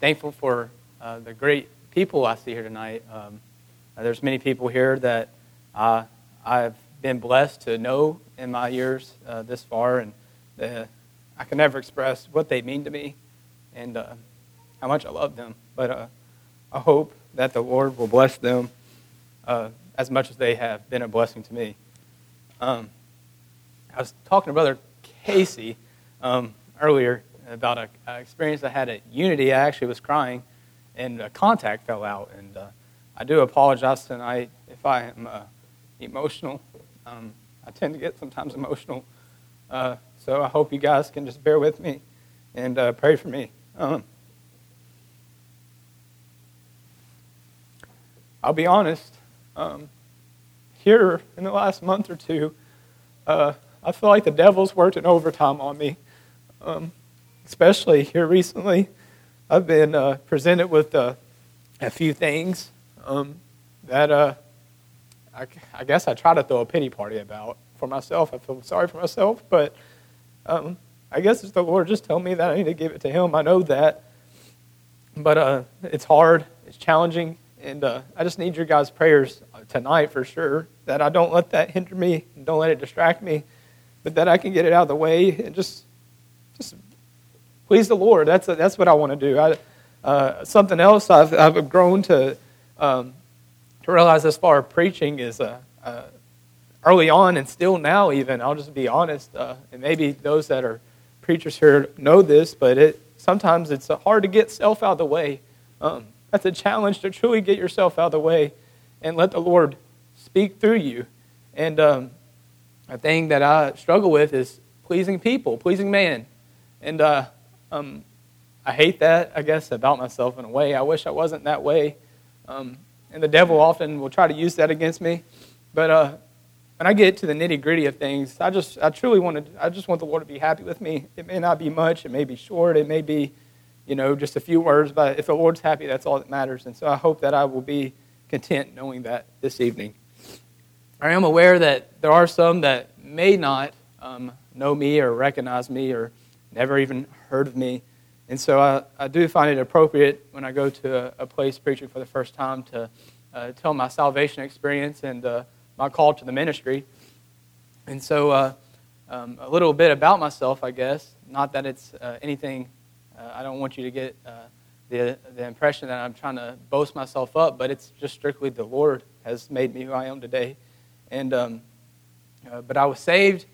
thankful for uh, the great people I see here tonight. Um, uh, there's many people here that uh, I've been blessed to know in my years uh, this far, and I can never express what they mean to me and uh, how much I love them. But uh, I hope that the Lord will bless them as much as they have been a blessing to me. Um, I was talking to Brother Casey um, earlier about an experience I had at Unity. I actually was crying, and a contact fell out. And uh, I do apologize tonight if I am uh, emotional. Um, I tend to get sometimes emotional. Uh, so I hope you guys can just bear with me and uh, pray for me. Um, I'll be honest. Um, here in the last month or two, uh, I feel like the devil's worked an overtime on me. Um, especially here recently, I've been uh, presented with uh, a few things um, that uh, I, I, guess I try to throw a pity party about for myself. I feel sorry for myself, but um, I guess it's the Lord just telling me that I need to give it to Him. I know that, but uh, it's hard, it's challenging, and uh, I just need your guys' prayers tonight for sure that I don't let that hinder me, don't let it distract me, but that I can get it out of the way and just, just please the Lord. That's that's what I want to do. I, uh, something else I've I've grown to um, to realize as far as preaching is uh, uh, early on and still now even. I'll just be honest, uh, and maybe those that are preachers here know this, but it sometimes it's hard to get self out of the way. Um, that's a challenge to truly get yourself out of the way and let the Lord speak through you. And um, a thing that I struggle with is pleasing people, pleasing man. And uh, um, I hate that, I guess, about myself in a way. I wish I wasn't that way. Um, and the devil often will try to use that against me. But uh, when I get to the nitty gritty of things, I just, I truly want to, I just want the Lord to be happy with me. It may not be much, it may be short, it may be, you know, just a few words, but if the Lord's happy, that's all that matters. And so I hope that I will be content knowing that this evening. I am aware that there are some that may not um, know me or recognize me or never even heard of me. And so I, I do find it appropriate when I go to a, a place preaching for the first time to uh, tell my salvation experience and uh, my call to the ministry. And so uh, um, a little bit about myself, I guess. Not that it's uh, anything, uh, I don't want you to get uh, the, the impression that I'm trying to boast myself up, but it's just strictly the Lord has made me who I am today. And, um, but I was saved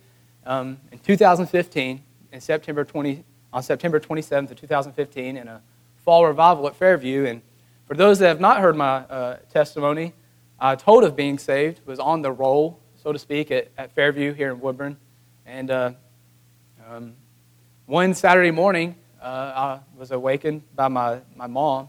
um, in 2015, in September 20, on September 27th of 2015, in a fall revival at Fairview. And for those that have not heard my uh, testimony, I told of being saved, was on the roll, so to speak, at, at Fairview here in Woodburn. And uh, um, one Saturday morning, uh, I was awakened by my, my mom,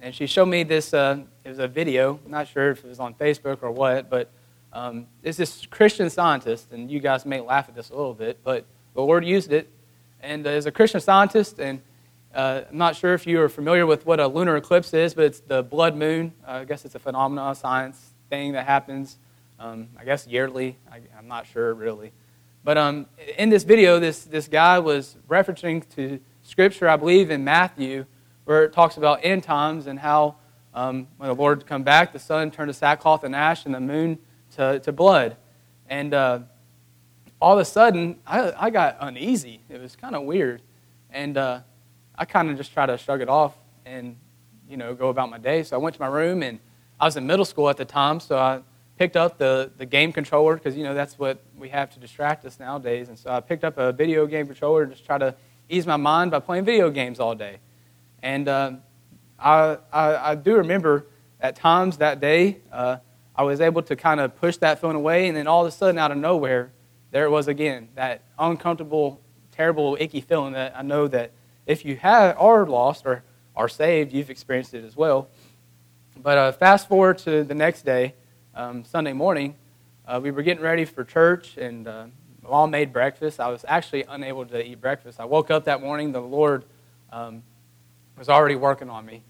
and she showed me this. Uh, it was a video. I'm not sure if it was on Facebook or what, but um, it's this Christian scientist, and you guys may laugh at this a little bit, but the Lord used it. And uh, as a Christian scientist, and uh, I'm not sure if you are familiar with what a lunar eclipse is, but it's the blood moon. Uh, I guess it's a phenomenon, science thing that happens, um, I guess, yearly. I, am not sure really. But um, in this video, this, this guy was referencing to scripture, I believe, in Matthew, where it talks about end times and how um, when the Lord come back, the sun turned to sackcloth and ash and the moon to, to blood. And uh, all of a sudden, I, I got uneasy. It was kind of weird. And uh, I kind of just tried to shrug it off and, you know, go about my day. So I went to my room, and I was in middle school at the time, so I picked up the, the game controller because, you know, that's what we have to distract us nowadays. And so I picked up a video game controller and just try to ease my mind by playing video games all day. And uh, I, I, I, do remember at times that day, uh, I was able to kind of push that phone away, and then all of a sudden, out of nowhere, there it was again that uncomfortable, terrible, icky feeling that I know that if you have, are lost or are saved, you've experienced it as well. But uh, fast forward to the next day, um, Sunday morning, uh, we were getting ready for church, and uh, mom made breakfast. I was actually unable to eat breakfast. I woke up that morning, the Lord um, was already working on me.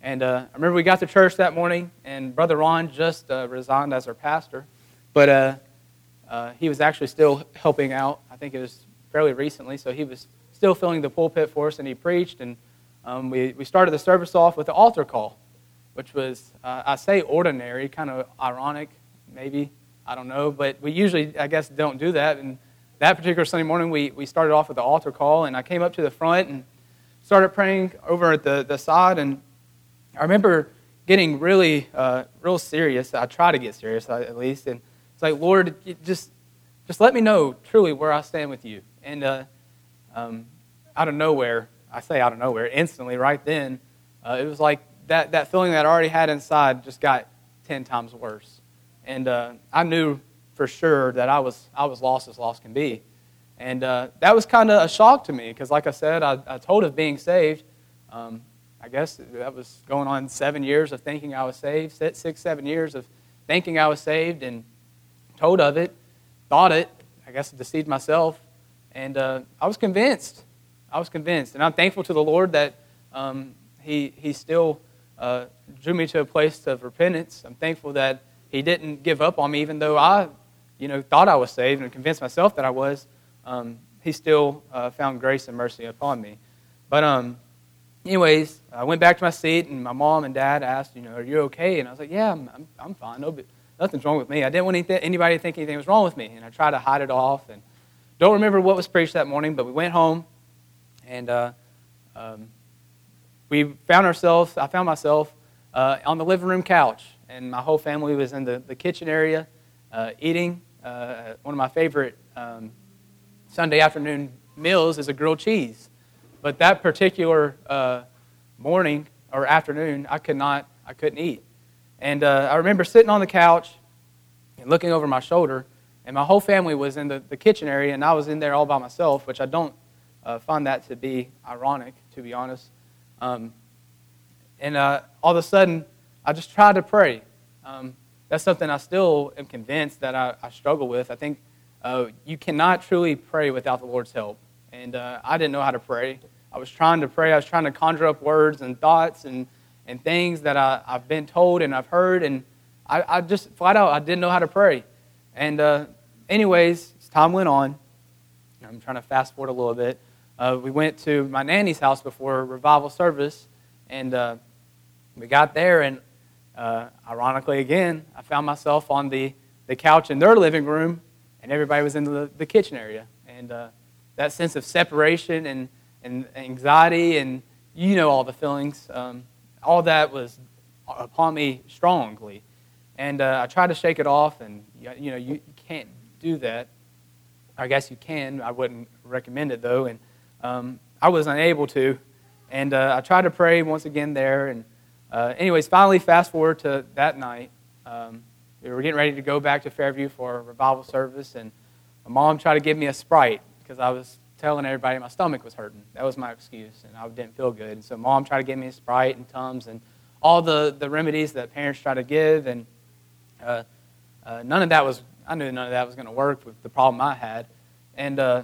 And uh, I remember we got to church that morning, and Brother Ron just uh, resigned as our pastor. But uh, he was actually still helping out. I think it was fairly recently, so he was still filling the pulpit for us, and he preached. And um, we, we started the service off with the altar call, which was, uh, I say ordinary, kind of ironic, maybe, I don't know, but we usually, I guess, don't do that. And that particular Sunday morning, we, we started off with the altar call, and I came up to the front and started praying over at the, the side, and I remember getting really, uh, real serious. I try to get serious, at least, and it's like, Lord, just, just let me know truly where I stand with you. And uh, um, out of nowhere, I say out of nowhere, instantly, right then, uh, it was like that, that feeling that I already had inside just got 10 times worse. And uh, I knew for sure that I was, I was lost as lost can be. And uh, that was kind of a shock to me because, like I said, I, I told of being saved. Um, I guess that was going on seven years of thinking I was saved, six, seven years of thinking I was saved, and told of it, thought it. I guess deceived myself, and uh, I was convinced. I was convinced, and I'm thankful to the Lord that um, He He still uh, drew me to a place of repentance. I'm thankful that He didn't give up on me, even though I, you know, thought I was saved and convinced myself that I was. Um, he still uh, found grace and mercy upon me. But um, anyways, I went back to my seat, and my mom and dad asked, you know, are you okay? And I was like, yeah, I'm, I'm, fine. No, nothing's wrong with me. I didn't want anybody to think anything was wrong with me, and I tried to hide it off. And don't remember what was preached that morning, but we went home, and uh, um, we found ourselves. I found myself uh, on the living room couch, and my whole family was in the, the kitchen area uh, eating. Uh, one of my favorite um, Sunday afternoon meals is a grilled cheese. But that particular uh, morning or afternoon, I could not, I couldn't eat. And uh, I remember sitting on the couch and looking over my shoulder, and my whole family was in the, the kitchen area, and I was in there all by myself, which I don't uh, find that to be ironic, to be honest. Um, and uh, all of a sudden, I just tried to pray. Um, that's something I still am convinced that I, I struggle with. I think uh, you cannot truly pray without the Lord's help. And uh, I didn't know how to pray. I was trying to pray. I was trying to conjure up words and thoughts and, and things that I, I've been told and I've heard. And I, I just flat out, I didn't know how to pray. And, uh, anyways, as time went on, I'm trying to fast forward a little bit. Uh, we went to my nanny's house before revival service. And uh, we got there, and uh, ironically, again, I found myself on the, the couch in their living room, and everybody was in the, the kitchen area. And uh, that sense of separation and and anxiety and you know all the feelings. Um, all that was upon me strongly, and uh, I tried to shake it off. And you know you, can't do that. I guess you can. I wouldn't recommend it though, and um, I was unable to. And uh, I tried to pray once again there. And uh, anyways, finally, fast forward to that night. Um, we were getting ready to go back to Fairview for a revival service, and my mom tried to give me a sprite because I was telling everybody my stomach was hurting. That was my excuse, and I didn't feel good. And so mom tried to give me a Sprite and Tums and all the, the remedies that parents try to give, and uh, uh, none of that was, I knew none of that was going to work with the problem I had. And uh,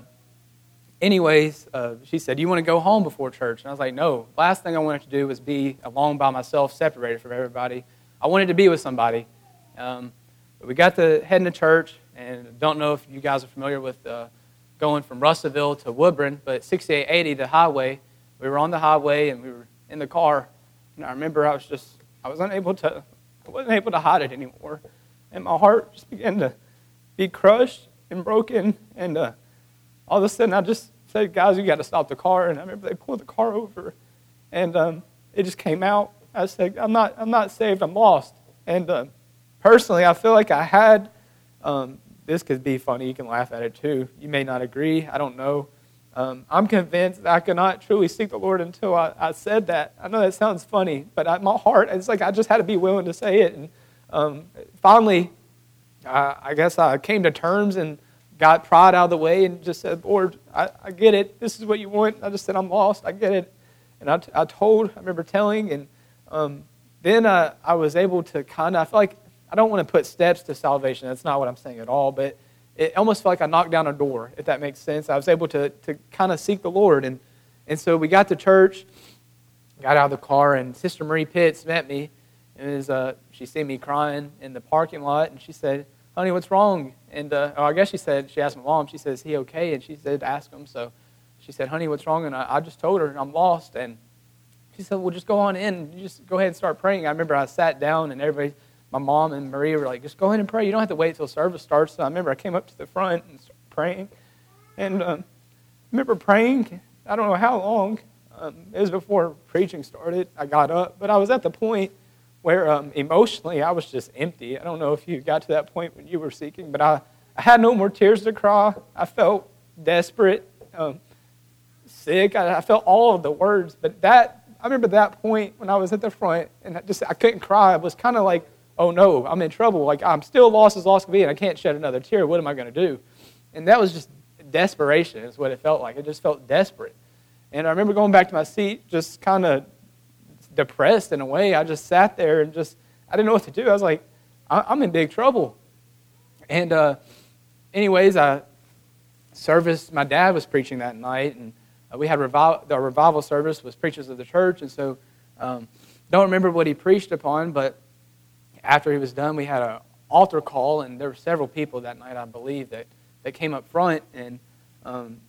anyways, uh, she said, you want to go home before church? And I was like, no. Last thing I wanted to do was be alone by myself, separated from everybody. I wanted to be with somebody. Um, we got to heading to church, and don't know if you guys are familiar with uh, going from Russellville to Woodburn, but 6880, the highway, we were on the highway and we were in the car. And I remember I was just, I was unable to, I wasn't able to hide it anymore. And my heart just began to be crushed and broken. And uh, all of a sudden I just said, guys, you got to stop the car. And I remember they pulled the car over and um, it just came out. I said, I'm not, I'm not saved, I'm lost. And uh, personally, I feel like I had um, this could be funny. You can laugh at it too. You may not agree. I don't know. Um, I'm convinced that I could not truly seek the Lord until I, I said that. I know that sounds funny, but I, my heart, it's like I just had to be willing to say it. And um, finally, I, I guess I came to terms and got pride out of the way and just said, Lord, I, I get it. This is what you want. I just said, I'm lost. I get it. And I, I told, I remember telling, and um, then uh, I was able to kind of, I feel like I don't want to put steps to salvation. That's not what I'm saying at all. But it almost felt like I knocked down a door, if that makes sense. I was able to, to kind of seek the Lord. And, and so we got to church, got out of the car, and Sister Marie Pitts met me. And was, uh, she seen me crying in the parking lot, and she said, honey, what's wrong? And uh, oh, I guess she said, she asked my mom, she said, is he okay? And she said, ask him. So she said, honey, what's wrong? And I, I just told her, I'm lost. And she said, well, just go on in. You just go ahead and start praying. I remember I sat down and everybody, my mom and Maria were like, just go ahead and pray. You don't have to wait until service starts. So I remember I came up to the front and started praying. And um, I remember praying, I don't know how long. Um, it was before preaching started. I got up, but I was at the point where um, emotionally I was just empty. I don't know if you got to that point when you were seeking, but I, I had no more tears to cry. I felt desperate, um, sick. I, I, felt all of the words, but that I remember that point when I was at the front and I just I couldn't cry. It was kind of like, oh no, I'm in trouble. Like I'm still lost as lost can be, and I can't shed another tear. What am I going to do? And that was just desperation. Is what it felt like. It just felt desperate. And I remember going back to my seat, just kind of depressed in a way. I just sat there and just, I didn't know what to do. I was like, I'm in big trouble. And, uh, anyways, I service, my dad was preaching that night, and uh, we had revival, revival service was preachers of the church, and so um, don't remember what he preached upon, but after he was done, we had an altar call, and there were several people that night, I believe, that, that came up front, and um,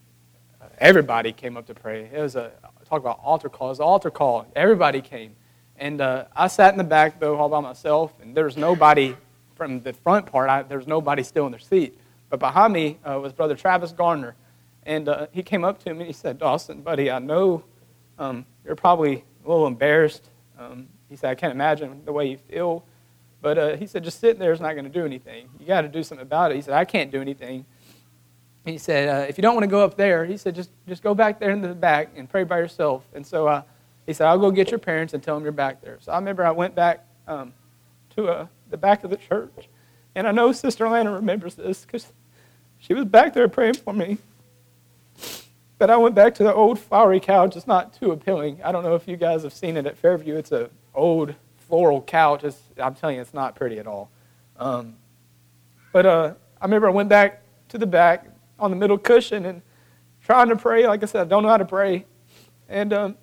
everybody came up to pray. It was a talk about altar call. It was an altar call. Everybody came. And uh, I sat in the back, though, all by myself, and there was nobody from the front part. I, there was nobody still in their seat. But behind me uh, was Brother Travis Garner. And uh, he came up to me and he said, Dawson, buddy, I know um, you're probably a little embarrassed. Um, he said, I can't imagine the way you feel. But uh, he said, just sitting there is not going to do anything. You got to do something about it. He said, I can't do anything he said, uh, if you don't want to go up there, he said, just, just go back there in the back and pray by yourself. And so uh, he said, I'll go get your parents and tell them you're back there. So I remember I went back um, to uh, the back of the church. And I know Sister Lana remembers this because she was back there praying for me. But I went back to the old flowery couch. It's not too appealing. I don't know if you guys have seen it at Fairview. It's an old floral couch. It's, I'm telling you, it's not pretty at all. Um, but uh, I remember I went back to the back, on the middle cushion and trying to pray. Like I said, I don't know how to pray. And, um,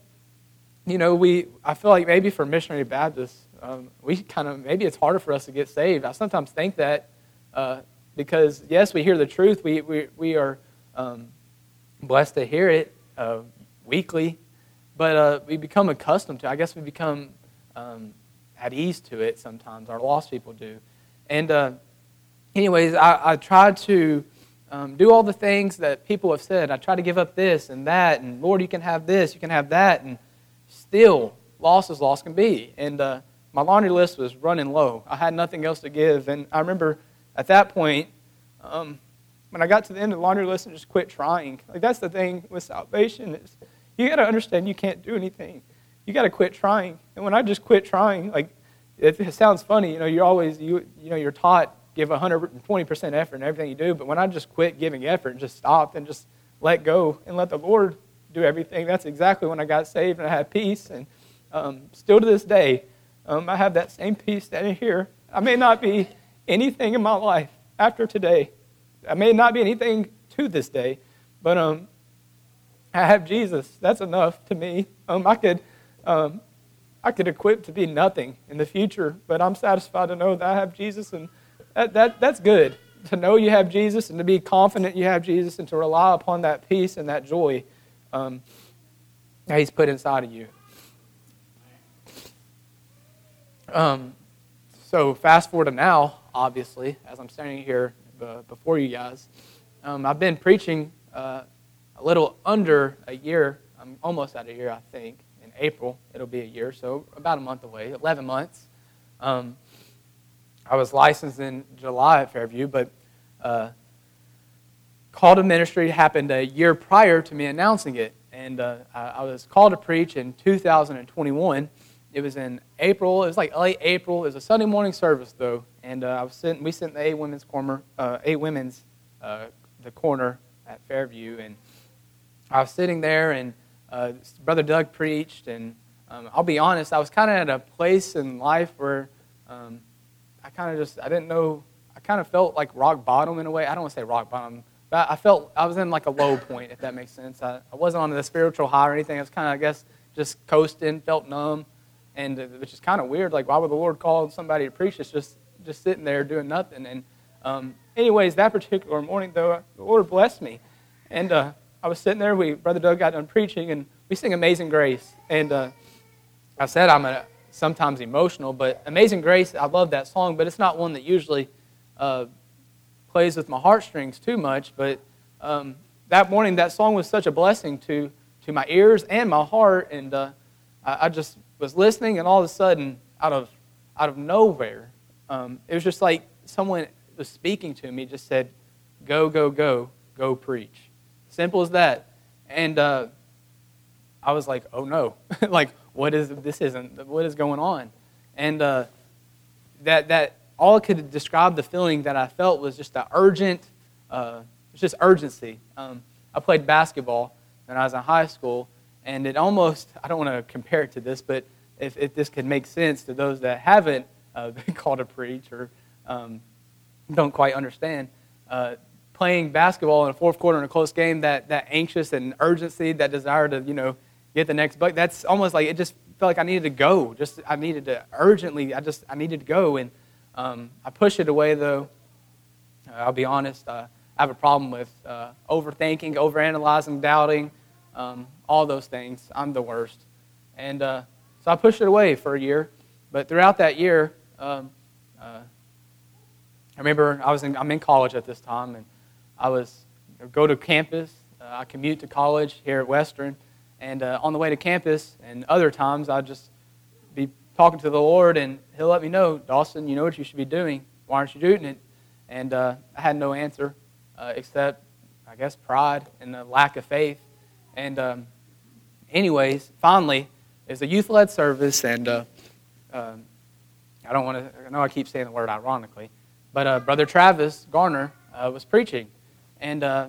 you know, we, I feel like maybe for missionary Baptists, um, we kind of, maybe it's harder for us to get saved. I sometimes think that uh, because, yes, we hear the truth, we, we, we are um, blessed to hear it uh, weekly, but uh, we become accustomed to I guess we become um, at ease to it sometimes. Our lost people do. And, uh, anyways, I, I tried to um, do all the things that people have said. I try to give up this and that, and Lord, you can have this, you can have that, and still, lost as lost can be. And uh, my laundry list was running low. I had nothing else to give. And I remember at that point, um, when I got to the end of the laundry list and just quit trying. Like that's the thing with salvation is you got to understand you can't do anything. You got to quit trying. And when I just quit trying, like it, it sounds funny, you know, you're always you you know you're taught give 120% effort in everything you do. But when I just quit giving effort and just stopped and just let go and let the Lord do everything, that's exactly when I got saved and I had peace. And um, still to this day, um, I have that same peace standing here. I may not be anything in my life after today. I may not be anything to this day, but um, I have Jesus. That's enough to me. Um, I could, um, I could equip to be nothing in the future, but I'm satisfied to know that I have Jesus and that, that, that's good to know you have Jesus and to be confident you have Jesus and to rely upon that peace and that joy um, that He's put inside of you. Um, so, fast forward to now, obviously, as I'm standing here uh, before you guys, um, I've been preaching uh, a little under a year. I'm almost at a year, I think. April, it'll be a year, so about a month away, 11 months. Um, I was licensed in July at Fairview, but uh, call to ministry happened a year prior to me announcing it. And uh, I, I, was called to preach in 2021. It was in April. It was like late April. It was a Sunday morning service, though. And uh, I was sitting, we sent the eight women's corner, uh, eight women's, uh, the corner at Fairview. And I was sitting there, and uh, Brother Doug preached. And um, I'll be honest, I was kind of at a place in life where um, I kind of just, I didn't know, I kind of felt like rock bottom in a way. I don't want to say rock bottom, but I felt I was in like a low point, if that makes sense. I, I wasn't on the spiritual high or anything. I was kind of, I guess, just coasting, felt numb, and uh, which is kind of weird. Like, why would the Lord call somebody to preach? It's just, just sitting there doing nothing. And, um, anyways, that particular morning, though, the Lord blessed me. And uh, I was sitting there, we, Brother Doug got done preaching, and we sing Amazing Grace. And uh, I said I'm a, sometimes emotional, but Amazing Grace, I love that song, but it's not one that usually uh, plays with my heartstrings too much. But um, that morning, that song was such a blessing to, to my ears and my heart, and uh, I, I, just was listening, and all of a sudden, out of, out of nowhere, um, it was just like someone was speaking to me, just said, Go, go, go, go preach. Simple as that. And uh, I was like, oh no, like what is this? Isn't what is going on? And uh, that that all could describe the feeling that I felt was just an urgent, uh, just urgency. Um, I played basketball when I was in high school, and it almost I don't want to compare it to this, but if, if this could make sense to those that haven't uh, been called to preach or um, don't quite understand, uh, playing basketball in a fourth quarter in a close game, that, that anxious and urgency, that desire to, you know, get the next buck, that's almost like it just felt like I needed to go. Just I needed to urgently, I just, I needed to go. And um, I pushed it away though. Uh, I'll be honest, uh, I have a problem with uh, overthinking, overanalyzing, doubting, um, all those things. I'm the worst. And uh, so I pushed it away for a year. But throughout that year, um, uh, I remember I was in, I'm in college at this time, and I was go to campus. Uh, I commute to college here at Western, and uh, on the way to campus, and other times I'd just be talking to the Lord, and He'll let me know, Dawson, you know what you should be doing. Why aren't you doing it? And uh, I had no answer uh, except, I guess, pride and the lack of faith. And, um, anyways, finally, it's a youth led service, and uh, um, I don't want to, I know I keep saying the word ironically, but uh, Brother Travis Garner was preaching and uh,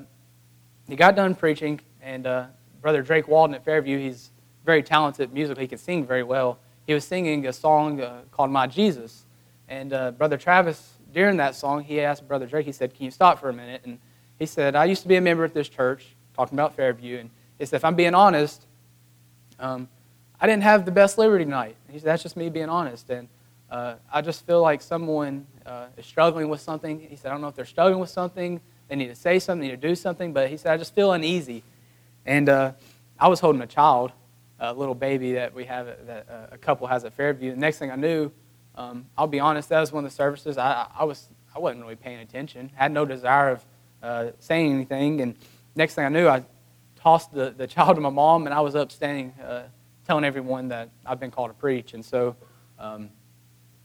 he got done preaching, and uh, Brother Drake Walden at Fairview, he's very talented musically, he can sing very well. He was singing a song uh, called My Jesus. And uh, Brother Travis, during that song, he asked Brother Drake, he said, Can you stop for a minute? And he said, I used to be a member at this church, talking about Fairview. And he said, If I'm being honest, um, I didn't have the best liberty tonight. He said, That's just me being honest. And uh, I just feel like someone uh, is struggling with something. He said, I don't know if they're struggling with something they need to say something, they need to do something. But he said, I just feel uneasy. And uh, I was holding a child, a little baby that we have, that uh, a couple has at Fairview. The next thing I knew, um, I'll be honest, that was one of the services I, I, was, I wasn't really paying attention, had no desire of uh, saying anything. And next thing I knew, I tossed the, the child to my mom, and I was up standing, uh, telling everyone that I've been called to preach. And so um,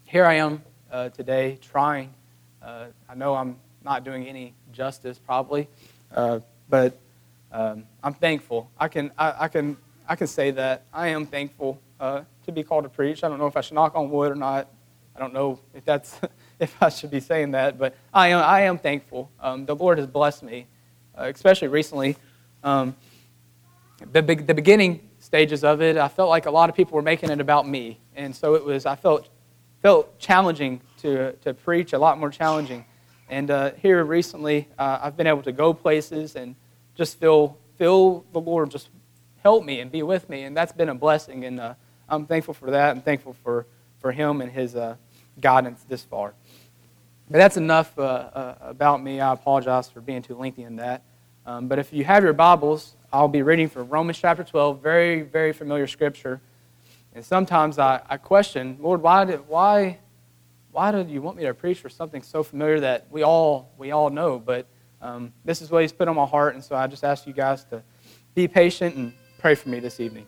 here I am uh, today trying. Uh, I know I'm not doing any justice, probably. Uh, but um, I'm thankful. I can, I, I, can, I can say that I am thankful uh, to be called to preach. I don't know if I should knock on wood or not. I don't know if that's if I should be saying that, but I am, I am thankful. Um, the Lord has blessed me, uh, especially recently. Um, the, the beginning stages of it, I felt like a lot of people were making it about me, and so it was. I felt felt challenging to to preach, a lot more challenging. And uh, here recently, uh, I've been able to go places and just feel, feel the Lord just help me and be with me. And that's been a blessing. And uh, I'm thankful for that. I'm thankful for, for Him and His uh, guidance this far. But that's enough uh, uh, about me. I apologize for being too lengthy in that. Um, but if you have your Bibles, I'll be reading from Romans chapter 12, very, very familiar scripture. And sometimes I, I question, Lord, why, did, why, why do you want me to preach for something so familiar that we all we all know? But um, this is what He's put on my heart, and so I just ask you guys to be patient and pray for me this evening.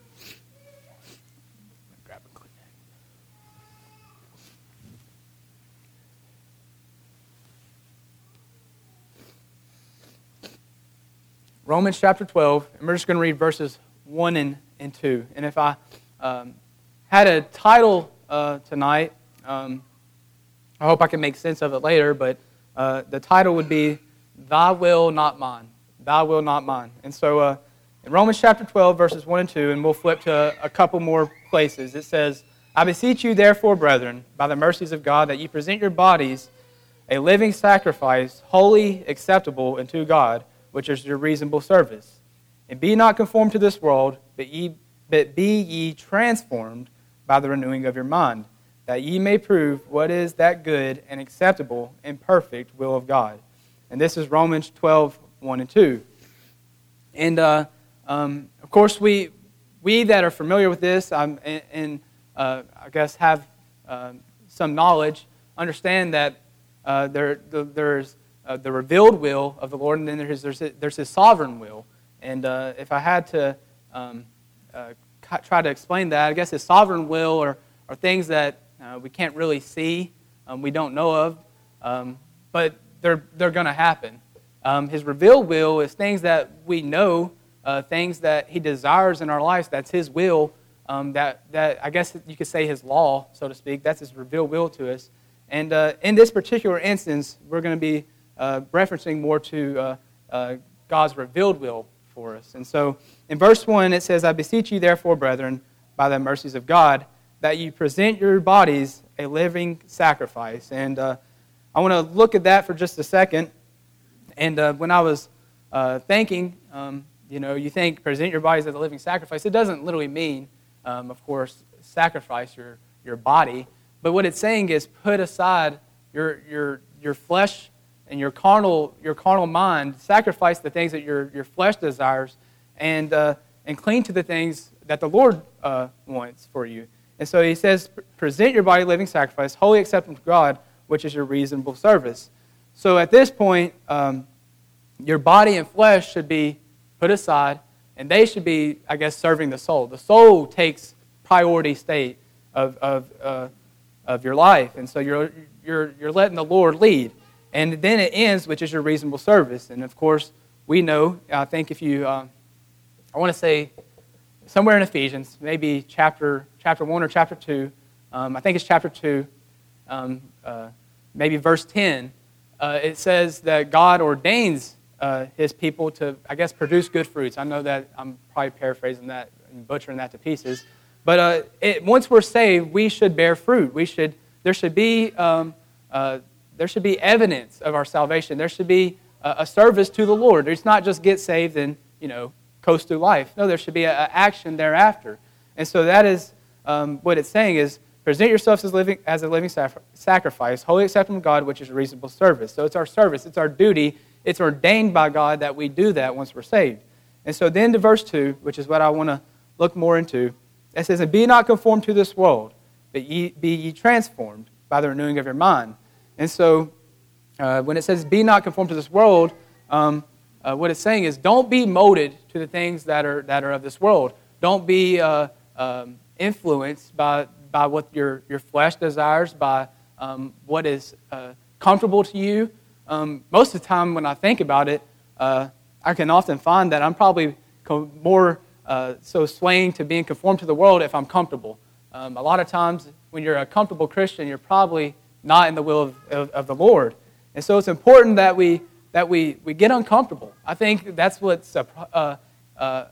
Romans chapter 12, and we're just going to read verses 1 and, and 2. And if I um, had a title uh, tonight, um, I hope I can make sense of it later, but uh, the title would be Thy Will, Not Mine. Thy Will, Not Mine. And so uh, in Romans chapter 12, verses 1 and 2, and we'll flip to a couple more places, it says, I beseech you, therefore, brethren, by the mercies of God, that ye present your bodies a living sacrifice, holy, acceptable unto God, which is your reasonable service. And be not conformed to this world, but, ye, but be ye transformed by the renewing of your mind that ye may prove what is that good and acceptable and perfect will of God. And this is Romans 12, 1 and 2. And uh, um, of course, we, we that are familiar with this, um, and, and uh, I guess, have uh, some knowledge, understand that uh, there, the, there's uh, the revealed will of the Lord, and then there's, there's, there's His sovereign will. And uh, if I had to um, try to explain that, I guess His sovereign will are, are things that we can't really see, um, we don't know of, um, but they're, they're going to happen. Um, his revealed will is things that we know, uh, things that He desires in our lives. That's His will. Um, that, that I guess you could say His law, so to speak. That's His revealed will to us. And uh, in this particular instance, we're going to be uh, referencing more to uh, uh, God's revealed will for us. And so in verse 1, it says, I beseech you, therefore, brethren, by the mercies of God, that you present your bodies a living sacrifice. And uh, I want to look at that for just a second. And uh, when I was uh, um, you know, you think present your bodies as a living sacrifice. It doesn't literally mean, um, of course, sacrifice your, your body. But what it's saying is put aside your, your, your flesh and your carnal, your carnal mind, sacrifice the things that your, your flesh desires, and, uh, and cling to the things that the Lord uh, wants for you. And so he says, present your body living sacrifice, wholly acceptable to God, which is your reasonable service. So at this point, um, your body and flesh should be put aside, and they should be, I guess, serving the soul. The soul takes priority state of, of, uh, of your life, and so you're, you're, you're letting the Lord lead. And then it ends, which is your reasonable service. And of course, we know, I think if you, uh, I want to say somewhere in Ephesians, maybe chapter, chapter 1 or chapter 2, um, I think it's chapter 2, um, uh, maybe verse 10, uh, it says that God ordains uh, his people to, I guess, produce good fruits. I know that I'm probably paraphrasing that and butchering that to pieces. But uh, it, once we're saved, we should bear fruit. We should, there should be um, uh, there should be evidence of our salvation. There should be a, a service to the Lord. It's not just get saved and, you know, coast through life. No, there should be an action thereafter. And so that is um, what it's saying is present yourselves as, living, as a living sacrifice, wholly acceptable to God, which is reasonable service. So it's our service, it's our duty, it's ordained by God that we do that once we're saved. And so then to verse 2, which is what I want to look more into, it says, And be not conformed to this world, but ye, be ye transformed by the renewing of your mind and so uh, when it says, be not conformed to this world, um, uh, what it's saying is don't be molded to the things that are, that are of this world. Don't be uh, um, influenced by, by what your, your flesh desires, by um, what is uh, comfortable to you. Um, most of the time, when I think about it, uh, I can often find that I'm probably more uh, so swaying to being conformed to the world if I'm comfortable. Um, a lot of times, when you're a comfortable Christian, you're probably not in the will of, of, of the Lord. And so it's important that we, that we, we get uncomfortable. I think that's what's uh, uh, uh,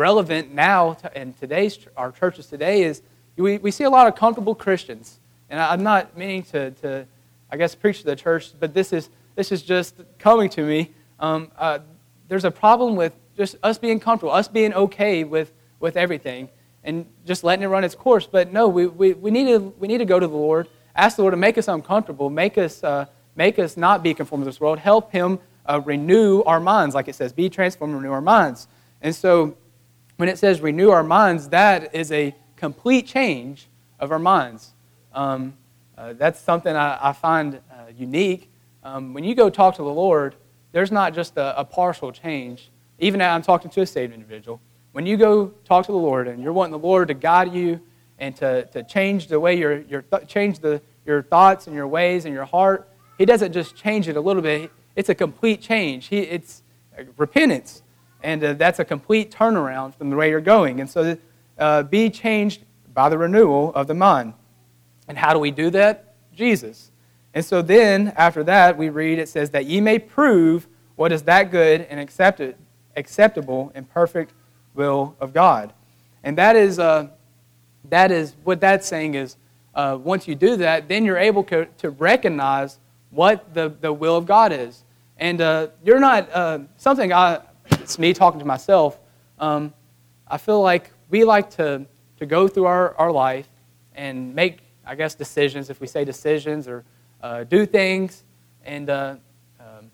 relevant now to, in today's our churches today is we, we see a lot of comfortable Christians. And I'm not meaning to, to I guess, preach to the church, but this is, this is just coming to me. Um, uh, there's a problem with just us being comfortable, us being okay with, with everything, and just letting it run its course. But no, we, we, we, need, to, we need to go to the Lord Ask the Lord to make us uncomfortable, make us, uh, make us not be conformed to this world, help Him uh, renew our minds, like it says, be transformed renew our minds. And so when it says renew our minds, that is a complete change of our minds. Um, uh, that's something I, I find uh, unique. Um, when you go talk to the Lord, there's not just a, a partial change. Even I'm talking to a saved individual. When you go talk to the Lord and you're wanting the Lord to guide you and to, to change the way you're, you're th- change the, your thoughts and your ways and your heart. He doesn't just change it a little bit. It's a complete change. He, it's repentance. And uh, that's a complete turnaround from the way you're going. And so uh, be changed by the renewal of the mind. And how do we do that? Jesus. And so then, after that, we read it says that ye may prove what is that good and accepted, acceptable and perfect will of God. And that is, uh, that is what that's saying is uh, once you do that, then you're able to, to recognize what the, the will of God is. And uh, you're not, uh, something I, it's me talking to myself, um, I feel like we like to, to go through our, our life and make, I guess, decisions, if we say decisions, or uh, do things and uh, um,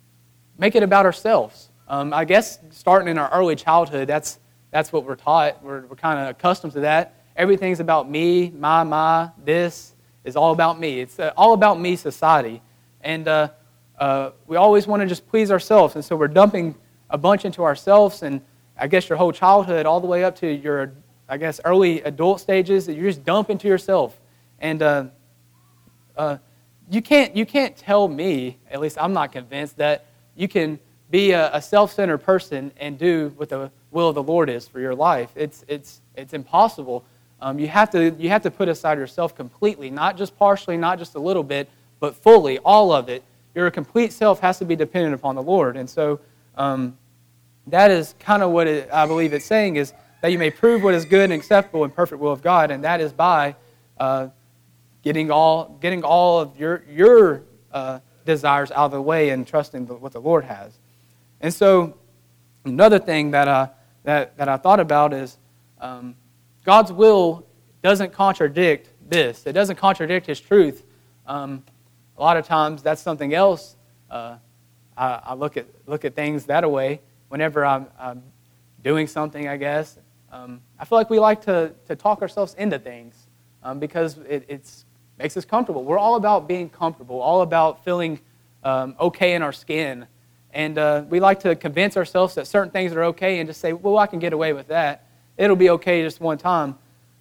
make it about ourselves. Um, I guess starting in our early childhood, that's, that's what we're taught. We're, we're kind of accustomed to that everything's about me, my, my, this is all about me. It's uh, all about me society. And uh, uh, we always want to just please ourselves. And so we're dumping a bunch into ourselves. And I guess your whole childhood, all the way up to your, I guess, early adult stages, that you just dump into yourself. And uh, uh, you, can't, you can't tell me, at least I'm not convinced, that you can be a, a self centered person and do what the will of the Lord is for your life. It's, it's, it's impossible. Um, you, have to, you have to put aside yourself completely, not just partially, not just a little bit, but fully, all of it. Your complete self has to be dependent upon the Lord. And so um, that is kind of what it, I believe it's saying is that you may prove what is good and acceptable and perfect will of God, and that is by uh, getting, all, getting all of your, your uh, desires out of the way and trusting the, what the Lord has. And so another thing that, uh, that, that I thought about is um, God's will doesn't contradict this. It doesn't contradict His truth. Um, a lot of times, that's something else. Uh, I, I, look at look at things that way. Whenever I'm, I'm doing something, I guess um, I feel like we like to to talk ourselves into things um, because it makes us comfortable. We're all about being comfortable, all about feeling um, okay in our skin, and uh, we like to convince ourselves that certain things are okay and just say, "Well, I can get away with that." it'll be okay just one time.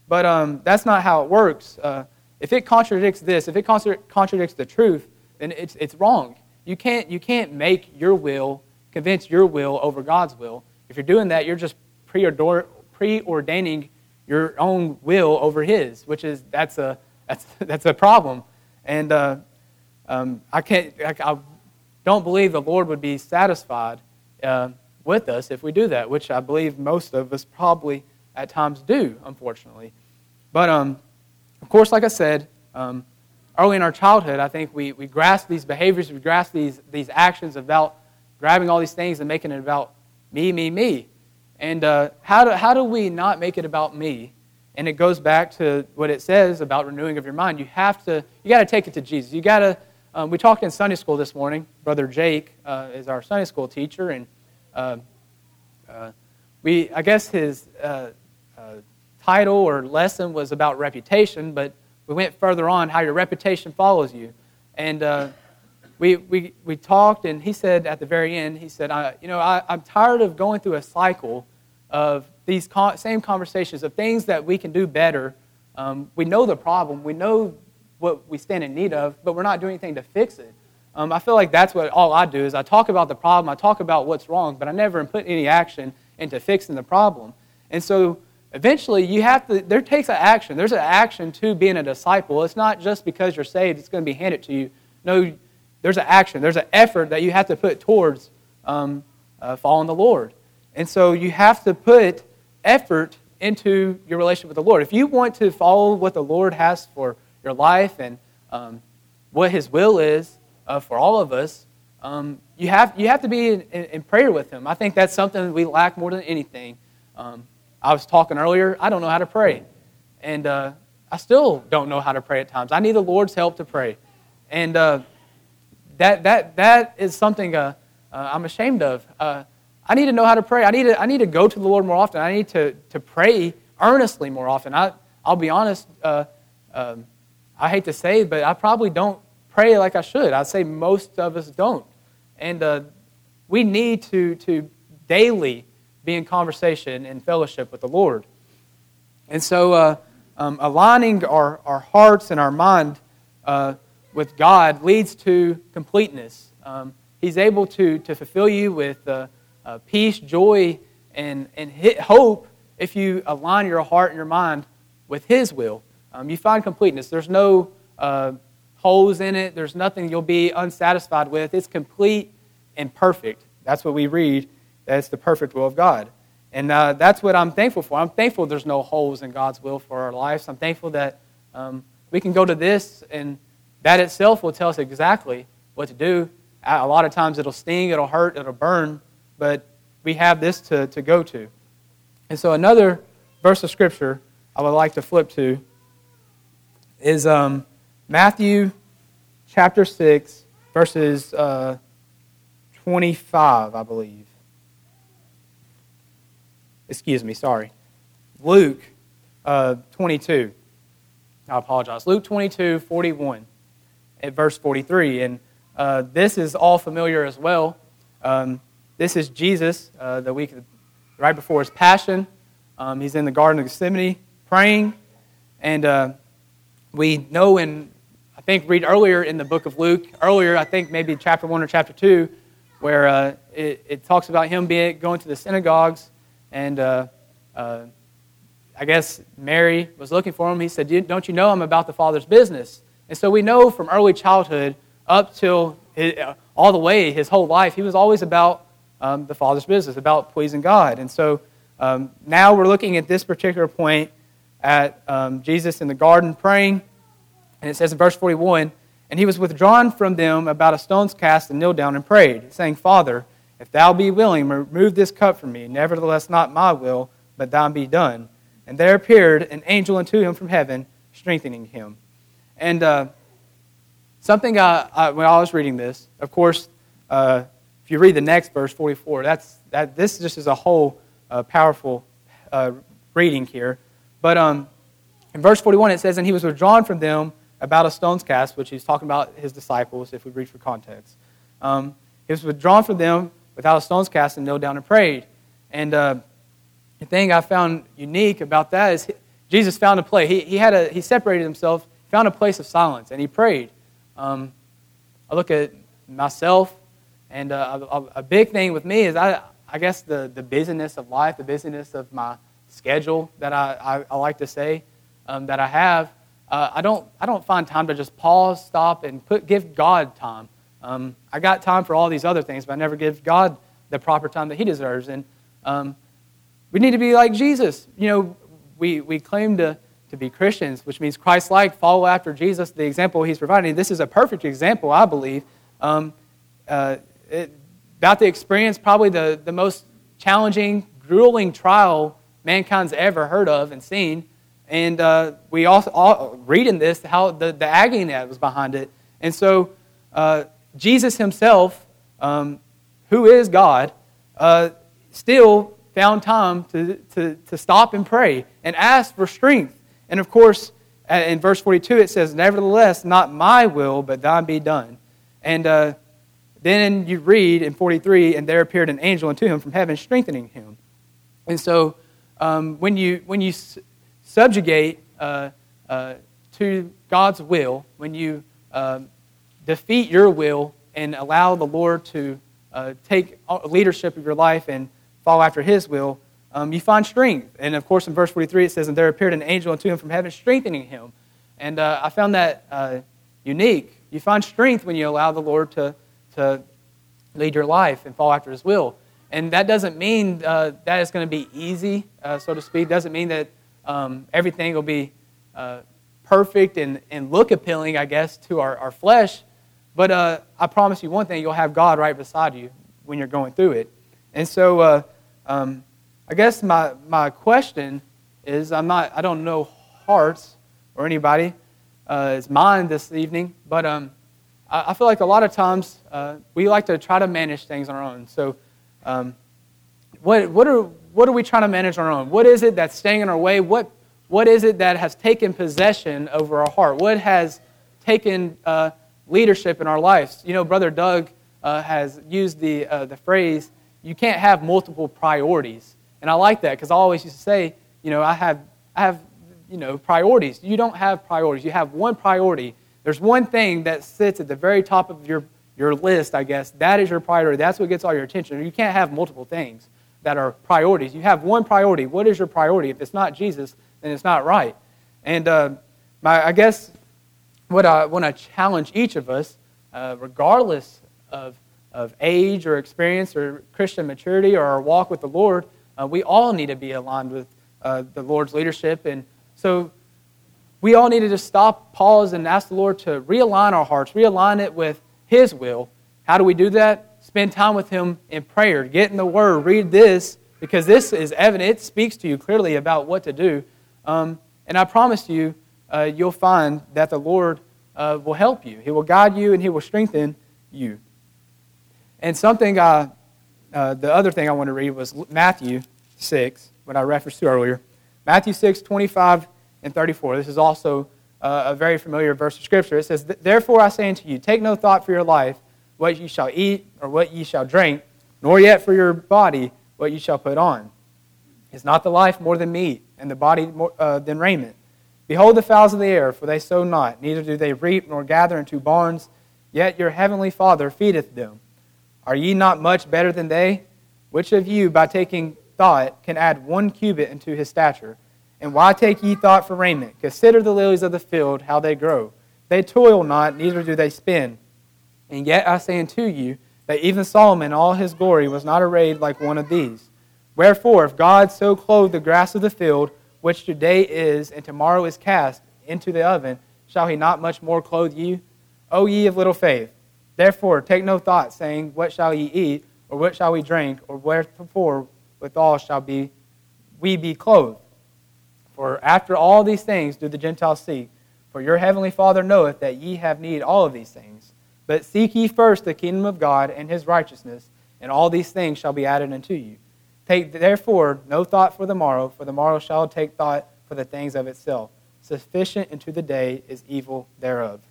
But um, that's not how it works. Uh, if it contradicts this, if it contradicts the truth, then it's, it's wrong. You can't, you can't make your will, convince your will over God's will. If you're doing that, you're just preordaining your own will over His, which is, that's a, that's, that's a problem. And uh, um, I, can't, I, I, don't believe the Lord would be satisfied uh, with us if we do that, which I believe most of us probably at times do, unfortunately. But um, of course, like I said, um, early in our childhood, I think we, we grasp these behaviors, we grasp these, these actions about grabbing all these things and making it about me, me, me. And uh, how, do, how do we not make it about me? And it goes back to what it says about renewing of your mind. You have to, you got to take it to Jesus. You got to, um, we talked in Sunday school this morning. Brother Jake uh, is our Sunday school teacher, and uh, uh, we, I guess his uh, uh, title or lesson was about reputation, but we went further on how your reputation follows you. And uh, we, we, we talked, and he said at the very end, he said, I, You know, I, I'm tired of going through a cycle of these same conversations of things that we can do better. Um, we know the problem, we know what we stand in need of, but we're not doing anything to fix it. Um, I feel like that's what all I do is I talk about the problem, I talk about what's wrong, but I never put any action into fixing the problem. And so eventually you have to, there takes an action. There's an action to being a disciple. It's not just because you're saved, it's going to be handed to you. No, there's an action, there's an effort that you have to put towards um, uh, following the Lord. And so you have to put effort into your relationship with the Lord. If you want to follow what the Lord has for your life and um, what His will is, uh, for all of us, um, you, have, you have to be in, in, in, prayer with Him. I think that's something we lack more than anything. Um, I was talking earlier, I don't know how to pray. And uh, I still don't know how to pray at times. I need the Lord's help to pray. And uh, that, that, that is something uh, uh I'm ashamed of. Uh, I need to know how to pray. I need to, I need to go to the Lord more often. I need to, to pray earnestly more often. I, I'll be honest, uh, um, I hate to say but I probably don't pray like I should. I'd say most of us don't. And we need to, to daily be in conversation and fellowship with the Lord. And so, uh, um, aligning our, our hearts and our mind uh, with God leads to completeness. Um, he's able to, to fulfill you with uh, uh, peace, joy, and, and hope if you align your heart and your mind with His will. Um, you find completeness. There's no uh, holes in it. There's nothing you'll be unsatisfied with. It's complete and perfect. That's what we read. That's the perfect will of God. And uh, that's what I'm thankful for. I'm thankful there's no holes in God's will for our lives. I'm thankful that um, we can go to this, and that itself will tell us exactly what to do. A lot of times it'll sting, it'll hurt, it'll burn, but we have this to, to go to. And so, another verse of Scripture I would like to flip to is um, Matthew chapter 6, verses uh, 25, I believe. Excuse me, sorry. Luke uh, 22. I apologize. Luke 22, 41, at verse 43. And uh, this is all familiar as well. Um, this is Jesus uh, the week right before his passion. Um, he's in the Garden of Gethsemane praying. And uh, we know in, I think, read earlier in the book of Luke, earlier, I think maybe chapter 1 or chapter 2, where uh, it, it, talks about him being, going to the synagogues and uh, uh, I guess Mary was looking for him. He said, Don't you know I'm about the Father's business? And so we know from early childhood up till his, uh, all the way his whole life, he was always about um, the Father's business, about pleasing God. And so um, now we're looking at this particular point at um, Jesus in the garden praying. And it says in verse 41 And he was withdrawn from them about a stone's cast and kneeled down and prayed, saying, Father, if thou be willing, remove this cup from me. Nevertheless, not my will, but thine be done. And there appeared an angel unto him from heaven, strengthening him. And uh, something I, I, when I was reading this, of course, uh, if you read the next verse, 44, that's, that, this just is a whole uh, powerful uh, reading here. But um, in verse 41, it says, And he was withdrawn from them about a stone's cast, which he's talking about his disciples, if we read for context. Um, he was withdrawn from them without a stone's cast and knelt down and prayed. And uh, the thing I found unique about that is Jesus found a place. He, he, had a, he separated himself, found a place of silence, and he prayed. Um, I look at myself, and uh, a, a, big thing with me is I, I guess the, the busyness of life, the busyness of my schedule that I, I, I like to say um, that I have. Uh, I, don't, I don't find time to just pause, stop, and put, give God time. Um, I got time for all these other things, but I never give God the proper time that He deserves. And um, we need to be like Jesus. You know, we, we claim to, to be Christians, which means Christ like, follow after Jesus, the example He's providing. This is a perfect example, I believe. Um, uh, it, about the experience probably the, the most challenging, grueling trial mankind's ever heard of and seen. And uh, we also all read in this how the, the agony that was behind it. And so uh, Jesus himself, um, who is God, uh, still found time to, to, to stop and pray and ask for strength. And of course, in verse 42, it says, Nevertheless, not my will, but thine be done. And uh, then you read in 43, and there appeared an angel unto him from heaven, strengthening him. And so um, when you, when you subjugate uh, uh, to God's will, when you um, defeat your will and allow the Lord to uh, take leadership of your life and follow after His will, um, you find strength. And of course, in verse 43, it says, And there appeared an angel unto him from heaven, strengthening him. And uh, I found that uh, unique. You find strength when you allow the Lord to, to lead your life and follow after His will. And that doesn't mean uh, that it's going to be easy, uh, so to speak. Doesn't mean that um, everything will be uh, perfect and, and look appealing, I guess, to our, our flesh. But uh, I promise you one thing you'll have God right beside you when you're going through it. And so uh, um, I guess my, my question is I'm not, I don't know hearts or anybody uh, is mine this evening, but um, I, I, feel like a lot of times uh, we like to try to manage things on our own. So, um, what, what, are, what are we trying to manage on our own? What is it that's staying in our way? What, what is it that has taken possession over our heart? What has taken uh, leadership in our lives. You know, Brother Doug uh, has used the, uh, the phrase, you can't have multiple priorities. And I like that because I always used to say, you know, I have, I have, you know, priorities. You don't have priorities. You have one priority. There's one thing that sits at the very top of your, your list, I guess. That is your priority. That's what gets all your attention. You can't have multiple things that are priorities. You have one priority. What is your priority? If it's not Jesus, then it's not right. And uh, my, I guess what I want to challenge each of us, uh, regardless of, of age or experience or Christian maturity or our walk with the Lord, uh, we all need to be aligned with uh, the Lord's leadership. And so we all need to stop, pause, and ask the Lord to realign our hearts, realign it with His will. How do we do that? Spend time with Him in prayer, get in the Word, read this, because this is evident. It speaks to you clearly about what to do. Um, and I promise you, uh, you'll find that the Lord uh, will help you. He will guide you and He will strengthen you. And something, I, uh, the other thing I want to read was Matthew 6, what I referenced to earlier. Matthew 6, 25 and 34. This is also uh, a very familiar verse of Scripture. It says, Therefore I say unto you, take no thought for your life, what ye shall eat, or what ye shall drink, nor yet for your body, what ye shall put on. Is not the life more than meat, and the body more, uh, than raiment? Behold the fowls of the air, for they sow not, neither do they reap nor gather into barns, yet your heavenly Father feedeth them. Are ye not much better than they? Which of you, by taking thought, can add one cubit unto his stature? And why take ye thought for raiment? Consider the lilies of the field, how they grow. They toil not, neither do they spin. And yet I say unto you, that even Solomon, all his glory, was not arrayed like one of these. Wherefore, if God so clothe the grass of the field, which today is and tomorrow is cast into the oven, shall he not much more clothe you? O ye of little faith! Therefore, take no thought, saying, What shall ye eat, or what shall we drink, or wherefore withal shall be we be clothed? For after all these things do the Gentiles seek. For your heavenly Father knoweth that ye have need all of these things. But seek ye first the kingdom of God and his righteousness, and all these things shall be added unto you. Take therefore no thought for the morrow, for the morrow shall take thought for the things of itself. Sufficient unto the day is evil thereof.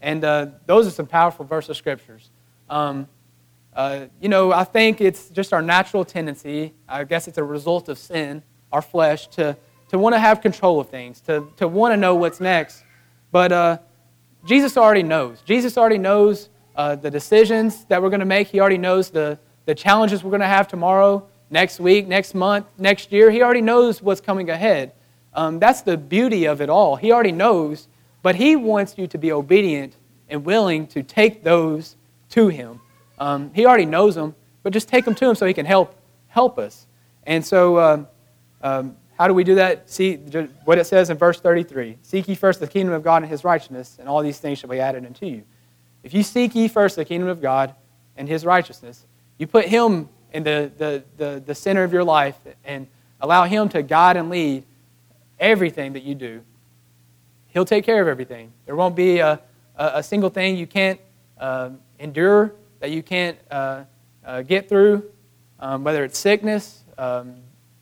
And uh, those are some powerful verses of scriptures. Um, uh, you know, I think it's just our natural tendency, I guess it's a result of sin, our flesh, to to want to have control of things, to, to want to know what's next. But uh, Jesus already knows. Jesus already knows uh, the decisions that we're going to make. He already knows the, the challenges we're going to have tomorrow, next week, next month, next year. He already knows what's coming ahead. Um, that's the beauty of it all. He already knows, but He wants you to be obedient and willing to take those to Him. Um, he already knows them, but just take them to Him so He can help help us. And so, um, um how do we do that? See what it says in verse 33 Seek ye first the kingdom of God and his righteousness, and all these things shall be added unto you. If you seek ye first the kingdom of God and his righteousness, you put him in the, the, the, center of your life and allow him to guide and lead everything that you do. He'll take care of everything. There won't be a, a, a single thing you can't uh, endure, that you can't uh, uh, get through, um, whether it's sickness, um,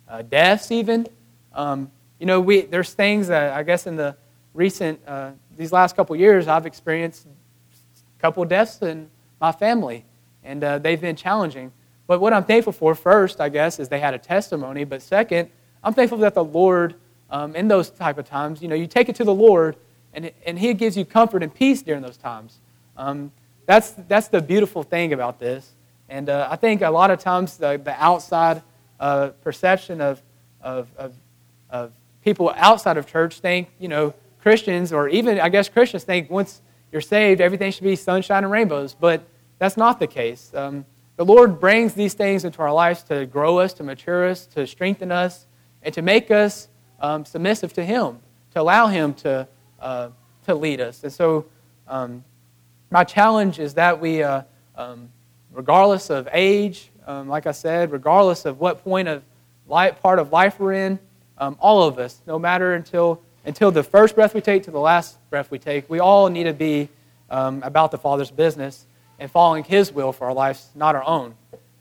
uh, deaths, even. Um, you know, we, there's things that I guess in the recent, uh, these last couple years, I've experienced a couple deaths in my family, and uh, they've been challenging. But what I'm thankful for, first, I guess, is they had a testimony. But second, I'm thankful that the Lord, um, in those type of times, you know, you take it to the Lord, and, and He gives you comfort and peace during those times. Um, that's, that's the beautiful thing about this. And uh, I think a lot of times the, the outside uh, perception of, of, of of people outside of church think, you know, Christians, or even, I guess, Christians think once you're saved, everything should be sunshine and rainbows. But that's not the case. Um, the Lord brings these things into our lives to grow us, to mature us, to strengthen us, and to make us um, submissive to Him, to allow Him to, uh, to lead us. And so, um, my challenge is that we, uh, um, regardless of age, um, like I said, regardless of what point of life, part of life we're in, um, all of us, no matter until, until the first breath we take to the last breath we take, we all need to be um, about the Father's business and following His will for our lives, not our own.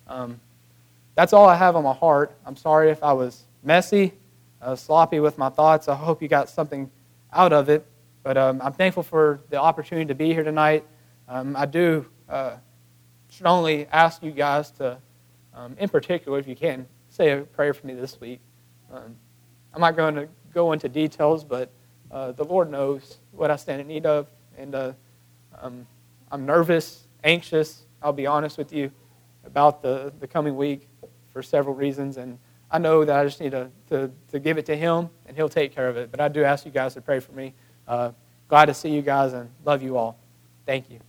Um, that's all I have on my heart. I'm sorry if I was messy, uh, sloppy with my thoughts. I hope you got something out of it. But um, I'm thankful for the opportunity to be here tonight. Um, I do uh, strongly ask you guys to, um, in particular, if you can, say a prayer for me this week. Um, I'm not going to go into details, but uh, the Lord knows what I stand in need of. And uh, um, I'm nervous, anxious, I'll be honest with you, about the, the coming week for several reasons. And I know that I just need to, to, to give it to Him, and He'll take care of it. But I do ask you guys to pray for me. Uh, glad to see you guys and love you all. Thank you.